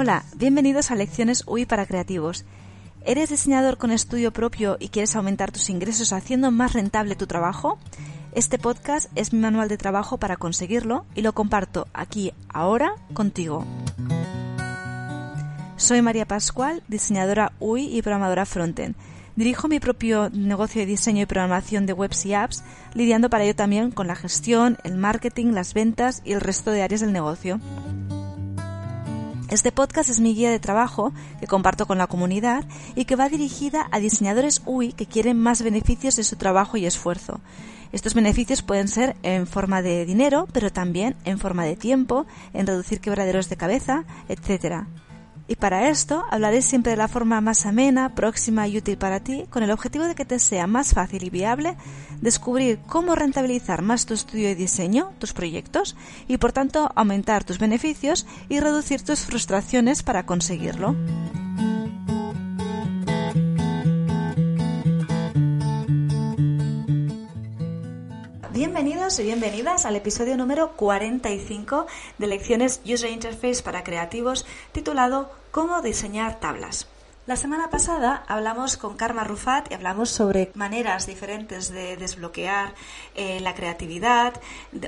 Hola, bienvenidos a Lecciones UI para Creativos. ¿Eres diseñador con estudio propio y quieres aumentar tus ingresos haciendo más rentable tu trabajo? Este podcast es mi manual de trabajo para conseguirlo y lo comparto aquí, ahora, contigo. Soy María Pascual, diseñadora UI y programadora frontend. Dirijo mi propio negocio de diseño y programación de webs y apps, lidiando para ello también con la gestión, el marketing, las ventas y el resto de áreas del negocio. Este podcast es mi guía de trabajo que comparto con la comunidad y que va dirigida a diseñadores UI que quieren más beneficios de su trabajo y esfuerzo. Estos beneficios pueden ser en forma de dinero, pero también en forma de tiempo, en reducir quebraderos de cabeza, etc. Y para esto hablaré siempre de la forma más amena, próxima y útil para ti, con el objetivo de que te sea más fácil y viable descubrir cómo rentabilizar más tu estudio y diseño, tus proyectos, y por tanto aumentar tus beneficios y reducir tus frustraciones para conseguirlo. Y bienvenidas al episodio número 45 de Lecciones User Interface para Creativos titulado Cómo diseñar tablas. La semana pasada hablamos con Karma Rufat y hablamos sobre maneras diferentes de desbloquear eh, la creatividad,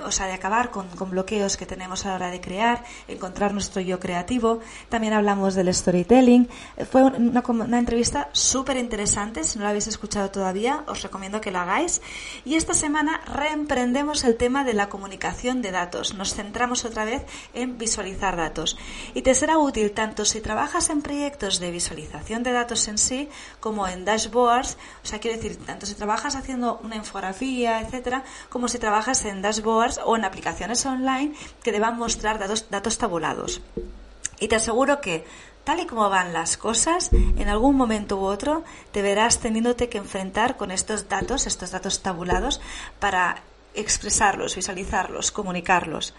o sea, de acabar con, bloqueos que tenemos a la hora de crear, encontrar nuestro yo creativo. También hablamos del storytelling. Eh, fue una, una entrevista súper interesante. Si no la habéis escuchado todavía, os recomiendo que lo hagáis. Y esta semana reemprendemos el tema de la comunicación de datos. Nos centramos otra vez en visualizar datos. Y te será útil tanto si trabajas en proyectos de visualización de datos en sí como en dashboards, o sea, quiero decir, tanto si trabajas haciendo una infografía, etcétera, como si trabajas en dashboards o en aplicaciones online que deban mostrar datos, datos tabulados. Y te aseguro que tal y como van las cosas, en algún momento u otro te verás teniéndote que enfrentar con estos datos, estos datos tabulados, para expresarlos, visualizarlos, comunicarlos.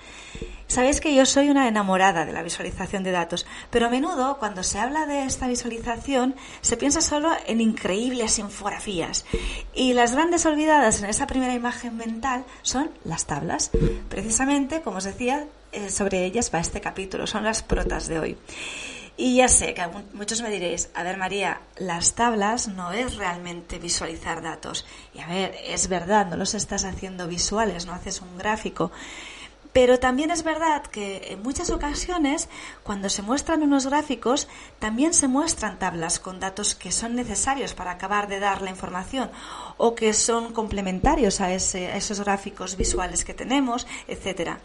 Sabéis que yo soy una enamorada de la visualización de datos, pero a menudo cuando se habla de esta visualización se piensa solo en increíbles infografías y las grandes olvidadas en esa primera imagen mental son las tablas. Precisamente, como os decía, eh, sobre ellas va este capítulo, son las protas de hoy. Y ya sé que muchos me diréis, a ver María, las tablas no es realmente visualizar datos. Y a ver, es verdad, no los estás haciendo visuales, no haces un gráfico. Pero también es verdad que en muchas ocasiones, cuando se muestran unos gráficos, también se muestran tablas con datos que son necesarios para acabar de dar la información o que son complementarios a, esos gráficos visuales que tenemos, etcétera.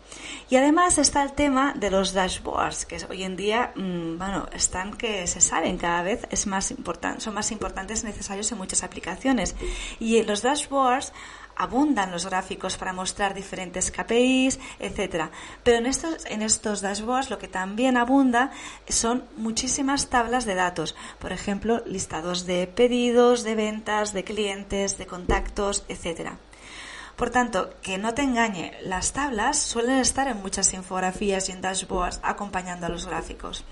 Y además está el tema de los dashboards, que hoy en día, mm, bueno, están que se saben cada vez es más son más importantes necesarios en muchas aplicaciones. Y los dashboards abundan los gráficos para mostrar diferentes KPIs, etcétera. Pero en estos, en estos dashboards lo que también abunda son muchísimas tablas de datos. Por ejemplo, listados de pedidos, de ventas, de clientes, de contactos, etcétera. Por tanto, que no te engañe, las tablas suelen estar en muchas infografías y en dashboards acompañando a los gráficos.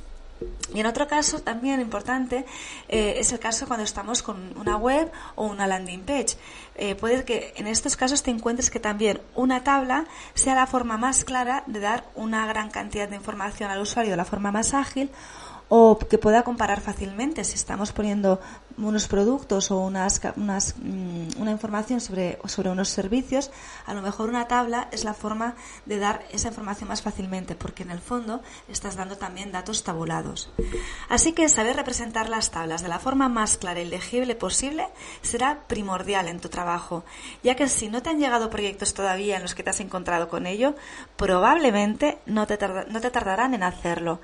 Y en otro caso también importante eh, es el caso cuando estamos con una web o una landing page. Eh, puede que en estos casos te encuentres que también una tabla sea la forma más clara de dar una gran cantidad de información al usuario, la forma más ágil o que pueda comparar fácilmente si estamos poniendo unos productos o unas, mm, una información sobre, sobre unos servicios, a lo mejor una tabla es la forma de dar esa información más fácilmente, porque en el fondo estás dando también datos tabulados. Así que saber representar las tablas de la forma más clara y legible posible será primordial en tu trabajo, ya que si no te han llegado proyectos todavía en los que te has encontrado con ello, probablemente no te, no te tardarán en hacerlo.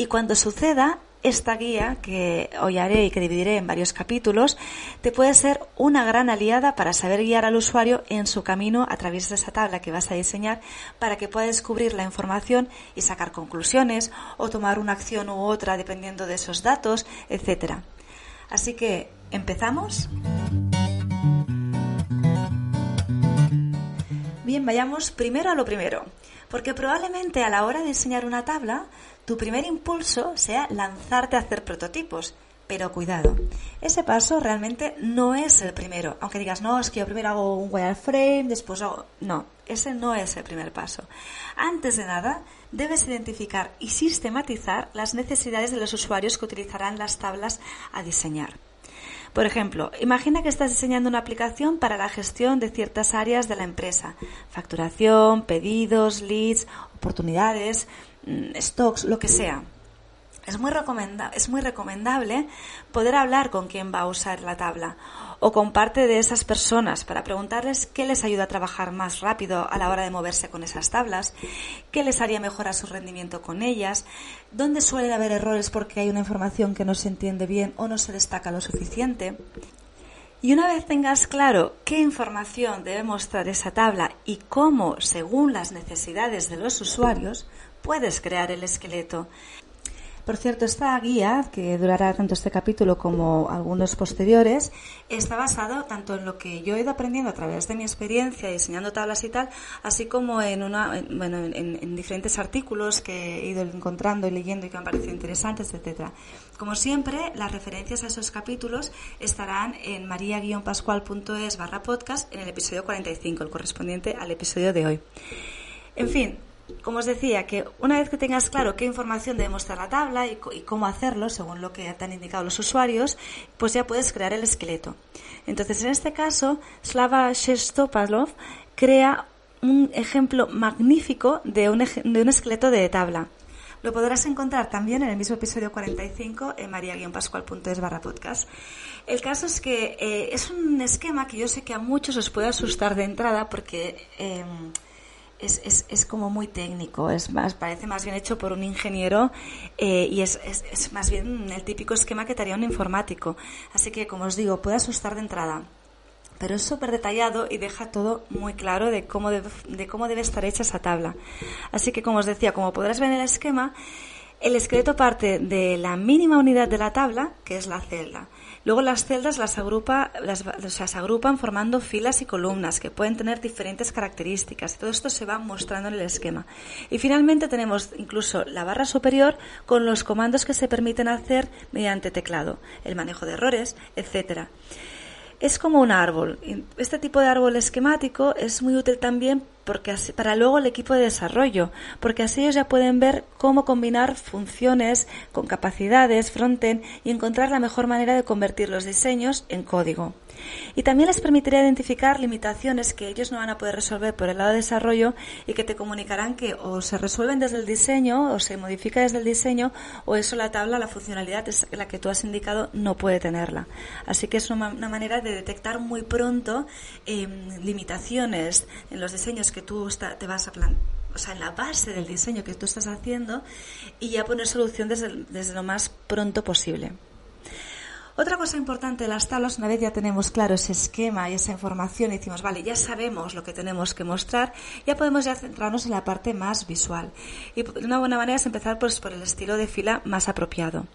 Y cuando suceda, esta guía que hoy haré y que dividiré en varios capítulos te puede ser una gran aliada para saber guiar al usuario en su camino a través de esa tabla que vas a diseñar para que pueda descubrir la información y sacar conclusiones o tomar una acción u otra dependiendo de esos datos, etc. Así que, ¿empezamos? Bien, vayamos primero a lo primero, porque probablemente a la hora de diseñar una tabla, tu primer impulso sea lanzarte a hacer prototipos. Pero cuidado, ese paso realmente no es el primero. Aunque digas, no, es que yo primero hago un wireframe, después hago... No, ese no es el primer paso. Antes de nada, debes identificar y sistematizar las necesidades de los usuarios que utilizarán las tablas a diseñar. Por ejemplo, imagina que estás diseñando una aplicación para la gestión de ciertas áreas de la empresa. Facturación, pedidos, leads, oportunidades, mm, stocks, lo que sea. Es muy, recomendable poder hablar con quien va a usar la tabla o con parte de esas personas para preguntarles qué les ayuda a trabajar más rápido a la hora de moverse con esas tablas, qué les haría mejorar su rendimiento con ellas, dónde suelen haber errores porque hay una información que no se entiende bien o no se destaca lo suficiente. Y una vez tengas claro qué información debe mostrar esa tabla y cómo, según las necesidades de los usuarios, puedes crear el esqueleto. Por cierto, esta guía, que durará tanto este capítulo como algunos posteriores, está basado tanto en lo que yo he ido aprendiendo a través de mi experiencia diseñando tablas y tal, así como en, una, bueno, en, diferentes artículos que he ido encontrando y leyendo y que me han parecido interesantes, etcétera. Como siempre, las referencias a esos capítulos estarán en maria-pascual.es barra podcast en el episodio 45, el correspondiente al episodio de hoy. En fin, como os decía, que una vez que tengas claro qué información debe mostrar la tabla y, cómo hacerlo, según lo que te han indicado los usuarios, pues ya puedes crear el esqueleto. Entonces, en este caso, Slava Shestopalov crea un ejemplo magnífico de un, de un esqueleto de tabla. Lo podrás encontrar también en el mismo episodio 45 en maria-pascual.es barra podcast. El caso es que eh, es un esquema que yo sé que a muchos os puede asustar de entrada porque... Eh, es, es, es, como muy técnico, es más, parece más bien hecho por un ingeniero eh, y es, es, más bien el típico esquema que te haría un informático. Así que, como os digo, puede asustar de entrada, pero es súper detallado y deja todo muy claro de cómo, de cómo debe estar hecha esa tabla. Así que, como os decía, como podrás ver en el esquema, el esqueleto parte de la mínima unidad de la tabla, que es la celda. Luego las celdas las, agrupa, las, las, agrupan formando filas y columnas que pueden tener diferentes características. Todo esto se va mostrando en el esquema. Y finalmente tenemos incluso la barra superior con los comandos que se permiten hacer mediante teclado, el manejo de errores, etcétera es como un árbol. Este tipo de árbol esquemático es muy útil también porque para luego el equipo de desarrollo, porque así ellos ya pueden ver cómo combinar funciones con capacidades frontend y encontrar la mejor manera de convertir los diseños en código. Y también les permitirá identificar limitaciones que ellos no van a poder resolver por el lado de desarrollo y que te comunicarán que o se resuelven desde el diseño o se modifica desde el diseño o eso la tabla, la funcionalidad es la que tú has indicado no puede tenerla. Así que es una, manera de detectar muy pronto em, limitaciones en los diseños que tú te vas a plantear o sea, en la base del diseño que tú estás haciendo y ya poner solución desde, desde lo más pronto posible. Otra cosa importante de las tablas, una vez ya tenemos claro ese esquema y esa información decimos, vale, ya sabemos lo que tenemos que mostrar, ya podemos ya centrarnos en la parte más visual. Y una buena manera es empezar pues, por el estilo de fila más apropiado.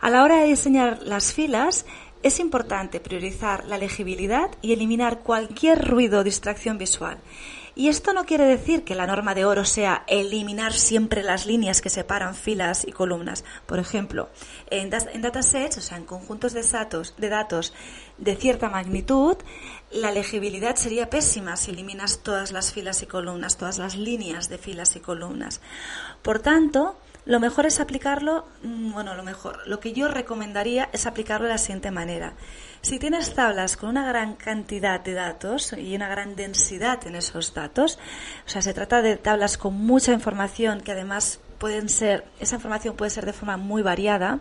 A la hora de diseñar las filas, es importante priorizar la legibilidad y eliminar cualquier ruido o distracción visual. Y esto no quiere decir que la norma de oro sea eliminar siempre las líneas que separan filas y columnas. Por ejemplo, en, datasets, o sea, en conjuntos de datos, de datos de cierta magnitud, la legibilidad sería pésima si eliminas todas las filas y columnas, todas las líneas de filas y columnas. Por tanto, lo mejor es aplicarlo, mm, bueno, lo mejor, lo que yo recomendaría es aplicarlo de la siguiente manera. Si tienes tablas con una gran cantidad de datos y una gran densidad en esos datos, o sea, se trata de tablas con mucha información que además pueden ser, esa información puede ser de forma muy variada.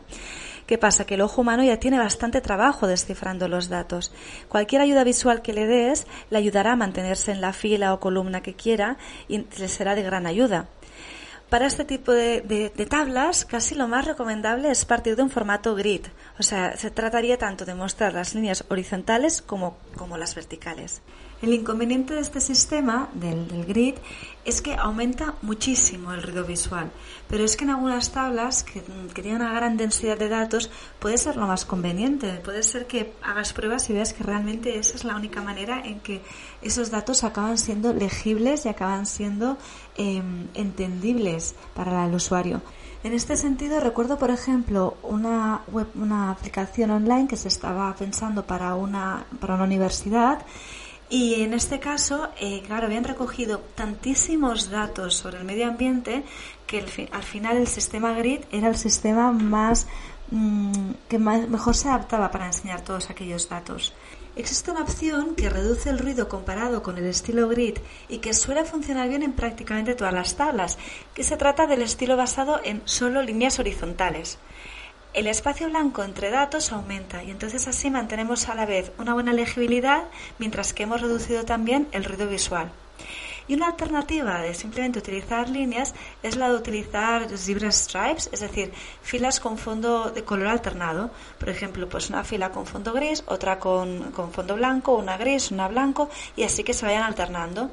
¿Qué pasa? Que el ojo humano ya tiene bastante trabajo descifrando los datos. Cualquier ayuda visual que le des le ayudará a mantenerse en la fila o columna que quiera y le será de gran ayuda. Para este tipo de, tablas, casi lo más recomendable es partir de un formato grid. O sea, se trataría tanto de mostrar las líneas horizontales como las verticales. El inconveniente de este sistema, del, grid, es que aumenta muchísimo el ruido visual, pero es que en algunas tablas que, tienen una gran densidad de datos puede ser lo más conveniente. Puede ser que hagas pruebas y veas que realmente esa es la única manera en que esos datos acaban siendo legibles y acaban siendo em, entendibles para el usuario. En este sentido, recuerdo, por ejemplo, una, web, una aplicación online que se estaba pensando para una, para una universidad y en este caso, eh, claro, habían recogido tantísimos datos sobre el medio ambiente que al final el sistema GRID era el sistema más mm, que mejor se adaptaba para enseñar todos aquellos datos. Existe una opción que reduce el ruido comparado con el estilo grid y que suele funcionar bien en prácticamente todas las tablas, que se trata del estilo basado en solo líneas horizontales el espacio blanco entre datos aumenta y entonces así mantenemos a la vez una buena legibilidad mientras que hemos reducido también el ruido visual. Y una alternativa de simplemente utilizar líneas es la de utilizar zebra stripes, es decir, filas con fondo de color alternado. Por ejemplo, pues una fila con fondo gris, otra con, con fondo blanco, una gris, una blanco, y así que se vayan alternando.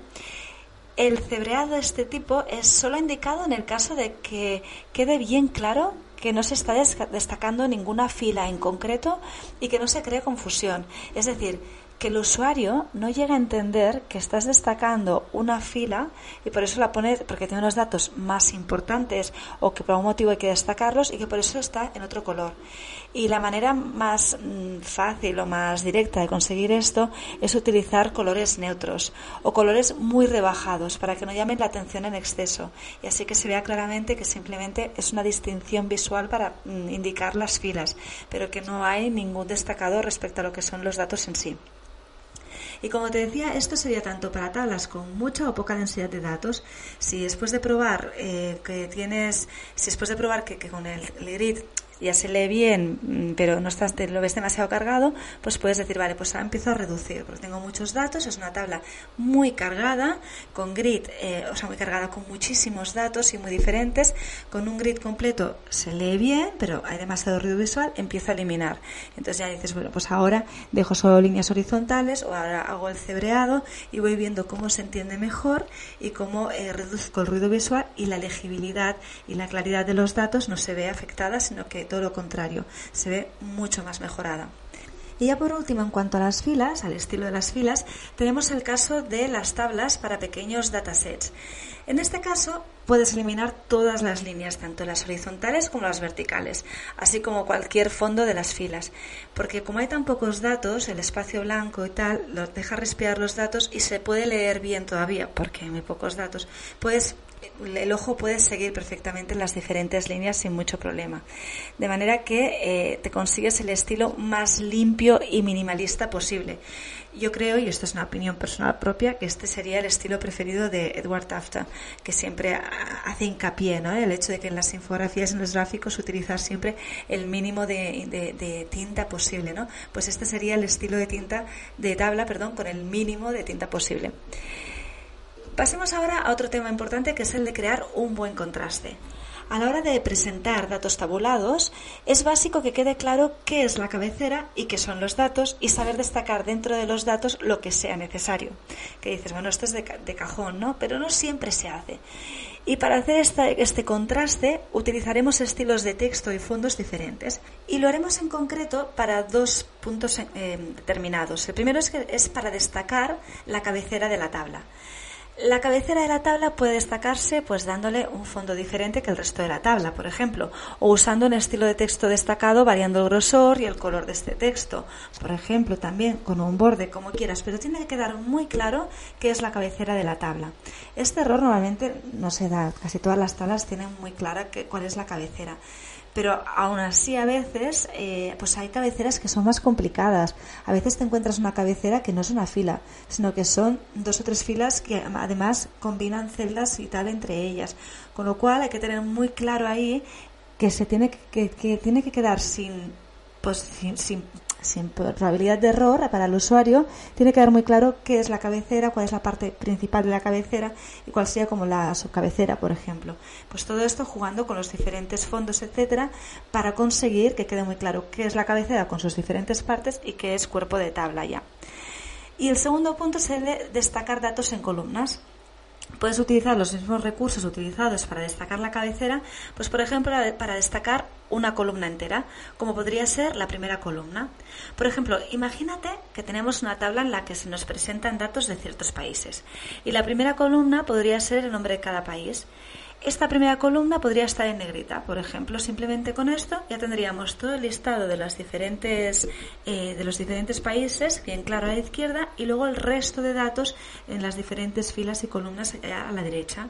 El cebreado de este tipo es solo indicado en el caso de que quede bien claro que no se está destacando ninguna fila en concreto y que no se cree confusión. Es decir, que el usuario no llega a entender que estás destacando una fila y por eso la pone porque tiene unos datos más importantes o que por algún motivo hay que destacarlos y que por eso está en otro color. Y la manera más mm, fácil o más directa de conseguir esto es utilizar colores neutros o colores muy rebajados para que no llamen la atención en exceso y así que se vea claramente que simplemente es una distinción visual para mm, indicar las filas, pero que no hay ningún destacado respecto a lo que son los datos en sí. Y como te decía, esto sería tanto para tablas con mucha o poca densidad de datos. Si después de probar eh, que tienes, si después de probar que, que con el, el ya se lee bien, mm, pero no estás, lo ves demasiado cargado, pues puedes decir, vale, pues ahora empiezo a reducir, porque tengo muchos datos, es una tabla muy cargada, con grid, eh, o sea, muy cargada con muchísimos datos y muy diferentes, con un grid completo se lee bien, pero hay demasiado ruido visual, empiezo a eliminar. Entonces ya dices, bueno, pues ahora dejo solo líneas horizontales o ahora hago el cebreado y voy viendo cómo se entiende mejor y cómo eh, reduzco el ruido visual y la legibilidad y la claridad de los datos no se ve afectada, sino que todo lo contrario, se ve mucho más mejorada. Y ya por último, en cuanto a las filas, al estilo de las filas, tenemos el caso de las tablas para pequeños datasets. En este caso, puedes eliminar todas las líneas, tanto las horizontales como las verticales, así como cualquier fondo de las filas, porque como hay tan pocos datos, el espacio blanco y tal, lo deja respirar los datos y se puede leer bien todavía, porque hay muy pocos datos. Puedes el ojo puede seguir perfectamente las diferentes líneas sin mucho problema. De manera que eh, te consigues el estilo más limpio y minimalista posible. Yo creo, y esto es una opinión personal propia, que este sería el estilo preferido de Edward Tafta, que siempre hace hincapié, ¿no? El hecho de que en las infografías, en los gráficos, utilizar siempre el mínimo de, de tinta posible, ¿no? Pues este sería el estilo de tinta, de tabla, perdón, con el mínimo de tinta posible. Pasemos ahora a otro tema importante que es el de crear un buen contraste. A la hora de presentar datos tabulados, es básico que quede claro qué es la cabecera y qué son los datos y saber destacar dentro de los datos lo que sea necesario. Que dices, bueno, esto es de, cajón, ¿no? Pero no siempre se hace. Y para hacer este contraste utilizaremos estilos de texto y fondos diferentes. Y lo haremos en concreto para dos puntos eh, determinados. El primero es, para destacar la cabecera de la tabla. La cabecera de la tabla puede destacarse pues dándole un fondo diferente que el resto de la tabla, por ejemplo, o usando un estilo de texto destacado variando el grosor y el color de este texto, por ejemplo, también con un borde como quieras, pero tiene que quedar muy claro qué es la cabecera de la tabla. Este error normalmente no se da, casi todas las tablas tienen muy clara cuál es la cabecera pero aún así a veces eh, pues hay cabeceras que son más complicadas. A veces te encuentras una cabecera que no es una fila, sino que son dos o tres filas que además combinan celdas y tal entre ellas. Con lo cual hay que tener muy claro ahí que se tiene que, que, tiene que quedar sin pues sin, sin probabilidad de error para el usuario, tiene que quedar muy claro qué es la cabecera, cuál es la parte principal de la cabecera y cuál sería como la subcabecera, por ejemplo. Pues todo esto jugando con los diferentes fondos, etcétera, para conseguir que quede muy claro qué es la cabecera con sus diferentes partes y qué es cuerpo de tabla ya. Y el segundo punto es el de destacar datos en columnas puedes utilizar los mismos recursos utilizados para destacar la cabecera, pues por ejemplo para destacar una columna entera, como podría ser la primera columna. Por ejemplo, imagínate que tenemos una tabla en la que se nos presentan datos de ciertos países y la primera columna podría ser el nombre de cada país. Esta primera columna podría estar en negrita, por ejemplo. Simplemente con esto ya tendríamos todo el listado eh, de los diferentes países, bien claro a la izquierda, y luego el resto de datos en las diferentes filas y columnas a la derecha.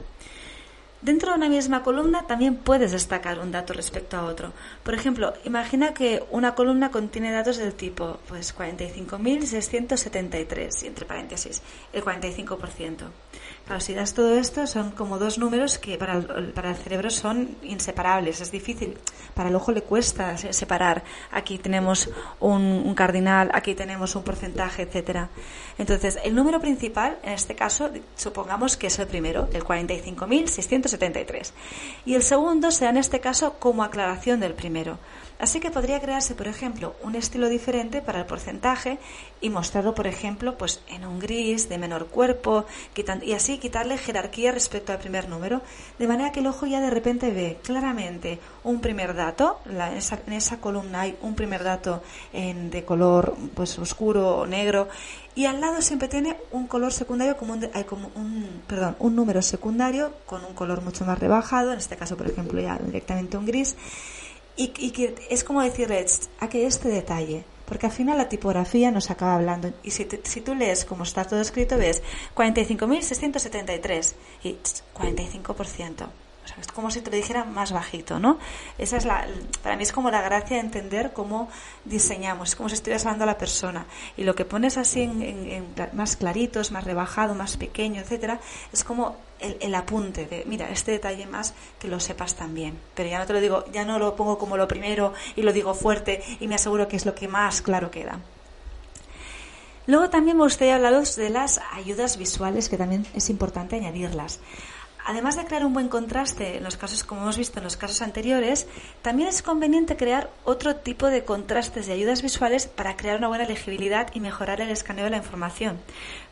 Dentro de una misma columna también puedes destacar un dato respecto a otro. Por ejemplo, imagina que una columna contiene datos del tipo pues 45.673 y entre paréntesis el 45%. Claro, si das todo esto, son como dos números que para el, para el cerebro son inseparables. Es difícil. Para el ojo le cuesta separar. Aquí tenemos un, cardinal, aquí tenemos un porcentaje, etcétera. Entonces, el número principal, en este caso, supongamos que es el primero, el 45.673. Y el segundo será, en este caso, como aclaración del primero. Así que podría crearse, por ejemplo, un estilo diferente para el porcentaje y mostrarlo, por ejemplo, pues en un gris de menor cuerpo y así quitarle jerarquía respecto al primer número, de manera que el ojo ya de repente ve claramente un primer dato, en, esa, columna hay un primer dato en, de color pues oscuro o negro y al lado siempre tiene un color secundario como un, como un perdón un número secundario con un color mucho más rebajado en este caso por ejemplo ya directamente un gris y, que es como decirle a que este detalle, porque al final la tipografía nos acaba hablando. Y si, si tú lees como está todo escrito, ves 45.673 y 45% es como si te lo dijera más bajito, ¿no? Esa es la, para mí es como la gracia de entender cómo diseñamos, es como si estuvieras hablando a la persona. Y lo que pones así en, más claritos, más rebajado, más pequeño, etcétera, es como el, el, apunte de, mira, este detalle más que lo sepas también. Pero ya no te lo digo, ya no lo pongo como lo primero y lo digo fuerte y me aseguro que es lo que más claro queda. Luego también me gustaría hablaros de las ayudas visuales, que también es importante añadirlas. Además de crear un buen contraste en los casos, como hemos visto en los casos anteriores, también es conveniente crear otro tipo de contrastes y ayudas visuales para crear una buena legibilidad y mejorar el escaneo de la información.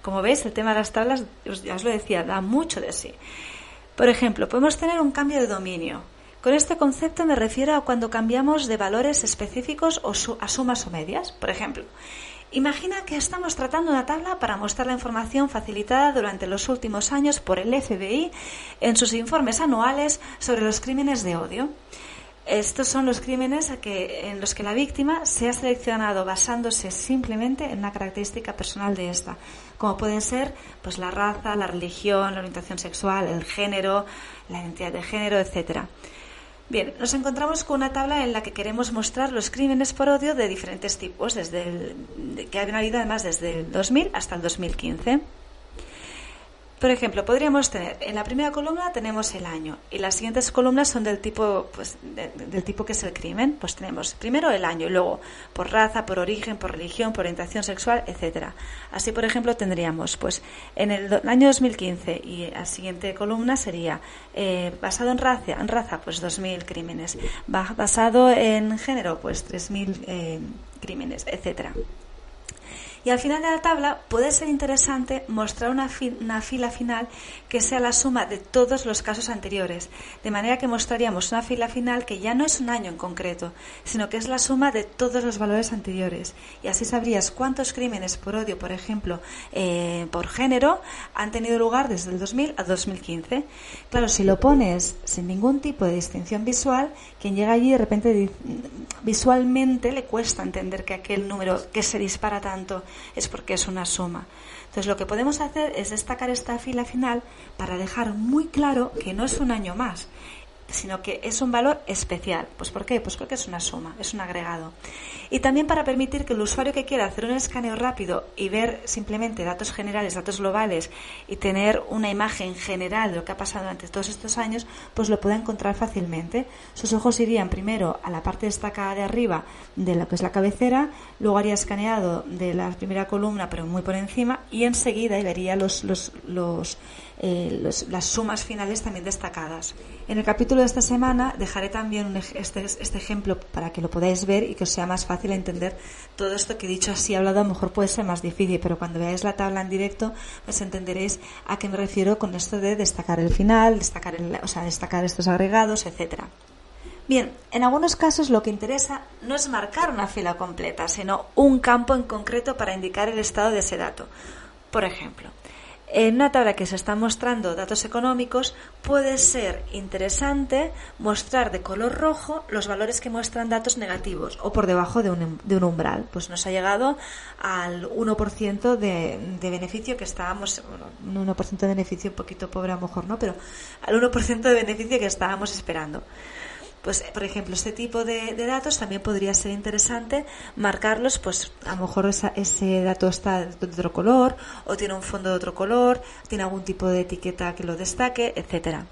Como veis, el tema de las tablas, ya os lo decía, da mucho de sí. Por ejemplo, podemos tener un cambio de dominio. Con este concepto me refiero a cuando cambiamos de valores específicos o a sumas o medias. Por ejemplo, Imagina que estamos tratando una tabla para mostrar la información facilitada durante los últimos años por el FBI en sus informes anuales sobre los crímenes de odio. Estos son los crímenes en los que la víctima se ha seleccionado basándose simplemente en una característica personal de esta, como pueden ser pues la raza, la religión, la orientación sexual, el género, la identidad de género, etcétera. Bien, nos encontramos con una tabla en la que queremos mostrar los crímenes por odio de diferentes tipos, desde que han habido además desde el 2000 hasta el 2015. Por ejemplo, podríamos tener en la primera columna tenemos el año y las siguientes columnas son del tipo pues del tipo que es el crimen. Pues tenemos primero el año y luego por raza, por origen, por religión, por orientación sexual, etcétera. Así, por ejemplo, tendríamos pues en el año 2015 y la siguiente columna sería eh, basado en raza, en raza pues 2.000 crímenes, basado en género pues 3.000 eh, crímenes, etcétera. Y al final de la tabla puede ser interesante mostrar una, fila final que sea la suma de todos los casos anteriores, de manera que mostraríamos una fila final que ya no es un año en concreto, sino que es la suma de todos los valores anteriores. Y así sabrías cuántos crímenes por odio, por ejemplo, eh, por género, han tenido lugar desde el 2000 a 2015. Claro, si lo pones sin ningún tipo de distinción visual, quien llega allí de repente visualmente le cuesta entender que aquel número que se dispara tanto es porque es una suma. Entonces lo que podemos hacer es destacar esta fila final para dejar muy claro que no es un año más. Sino que es un valor especial. Pues ¿por qué? Pues porque es una suma, es un agregado. Y también para permitir que el usuario que quiera hacer un escaneo rápido y ver simplemente datos generales, datos globales y tener una imagen general de lo que ha pasado durante todos estos años, pues lo pueda encontrar fácilmente. Sus ojos irían primero a la parte destacada de arriba de lo que es la cabecera, luego haría escaneado de la primera columna pero muy por encima y enseguida vería los, los, los eh, las sumas finales también destacadas. En el capítulo de esta semana dejaré también este, este, ejemplo para que lo podáis ver y que os sea más fácil entender todo esto que he dicho así hablado. A lo mejor puede ser más difícil, pero cuando veáis la tabla en directo, pues entenderéis a qué me refiero con esto de destacar el final, destacar, o sea, destacar estos agregados, etcétera. Bien, en algunos casos lo que interesa no es marcar una fila completa, sino un campo en concreto para indicar el estado de ese dato. Por ejemplo, en una tabla que se están mostrando datos económicos, puede ser interesante mostrar de color rojo los valores que muestran datos negativos o por debajo de un, de un umbral. Pues nos ha llegado al 1% de, de beneficio que estábamos, bueno, un 1% de beneficio un poquito pobre a lo mejor, ¿no? Pero al 1% de beneficio que estábamos esperando. Pues, por ejemplo, este tipo de, datos también podría ser interesante marcarlos, pues a lo mejor ese dato está de otro color o tiene un fondo de otro color, tiene algún tipo de etiqueta que lo destaque, etcétera.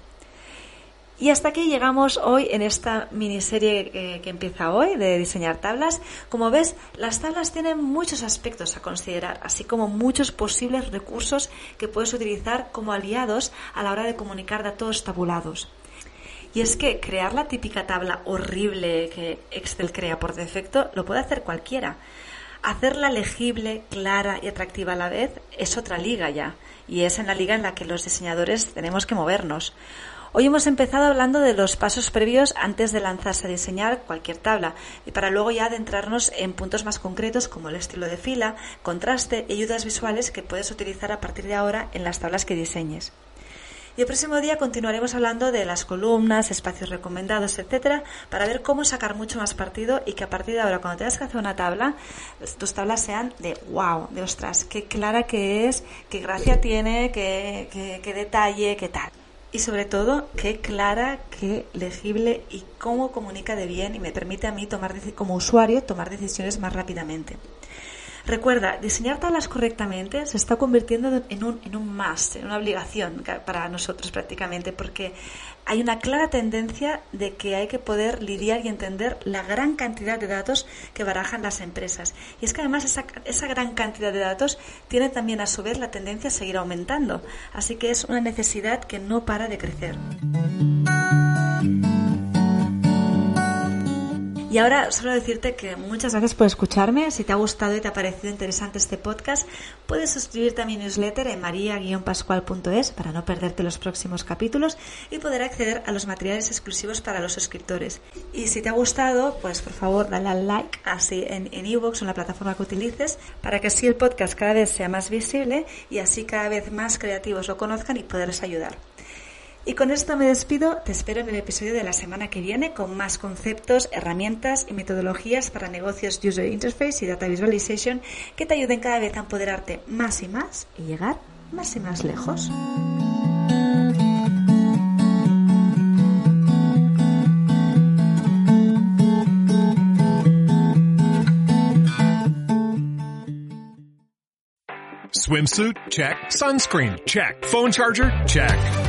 Y hasta aquí llegamos hoy en esta miniserie que, que, empieza hoy de diseñar tablas. Como ves, las tablas tienen muchos aspectos a considerar, así como muchos posibles recursos que puedes utilizar como aliados a la hora de comunicar datos tabulados. Y es que crear la típica tabla horrible que Excel crea por defecto lo puede hacer cualquiera. Hacerla legible, clara y atractiva a la vez es otra liga ya, y es en la liga en la que los diseñadores tenemos que movernos. Hoy hemos empezado hablando de los pasos previos antes de lanzarse a diseñar cualquier tabla y para luego ya adentrarnos en puntos más concretos como el estilo de fila, contraste y ayudas visuales que puedes utilizar a partir de ahora en las tablas que diseñes. Y el próximo día continuaremos hablando de las columnas, espacios recomendados, etcétera, para ver cómo sacar mucho más partido y que a partir de ahora, cuando tengas que hacer una tabla, tus tablas sean de wow, de ostras, qué clara que es, qué gracia tiene, qué, qué detalle, qué tal y sobre todo qué clara, qué legible y cómo comunica de bien y me permite a mí tomar como usuario tomar decisiones más rápidamente. Recuerda, diseñar tablas correctamente se está convirtiendo en un, en un must, en una obligación para nosotros prácticamente, porque hay una clara tendencia de que hay que poder lidiar y entender la gran cantidad de datos que barajan las empresas. Y es que además esa, esa gran cantidad de datos tiene también a su vez la tendencia a seguir aumentando. Así que es una necesidad que no para de crecer. Y ahora solo decirte que muchas gracias por escucharme. Si te ha gustado y te ha parecido interesante este podcast, puedes suscribirte a mi newsletter en maria-pascual.es para no perderte los próximos capítulos y poder acceder a los materiales exclusivos para los suscriptores. Y si te ha gustado, pues por favor dale al like así en iVoox o en la plataforma que utilices para que así el podcast cada vez sea más visible y así cada vez más creativos lo conozcan y poderles ayudar. Y con esto me despido, te espero en el episodio de la semana que viene con más conceptos, herramientas y metodologías para negocios User Interface y Data Visualization que te ayuden cada vez a empoderarte más y más y llegar más y más lejos. Swimsuit? Check. Sunscreen? Check. Phone charger? Check.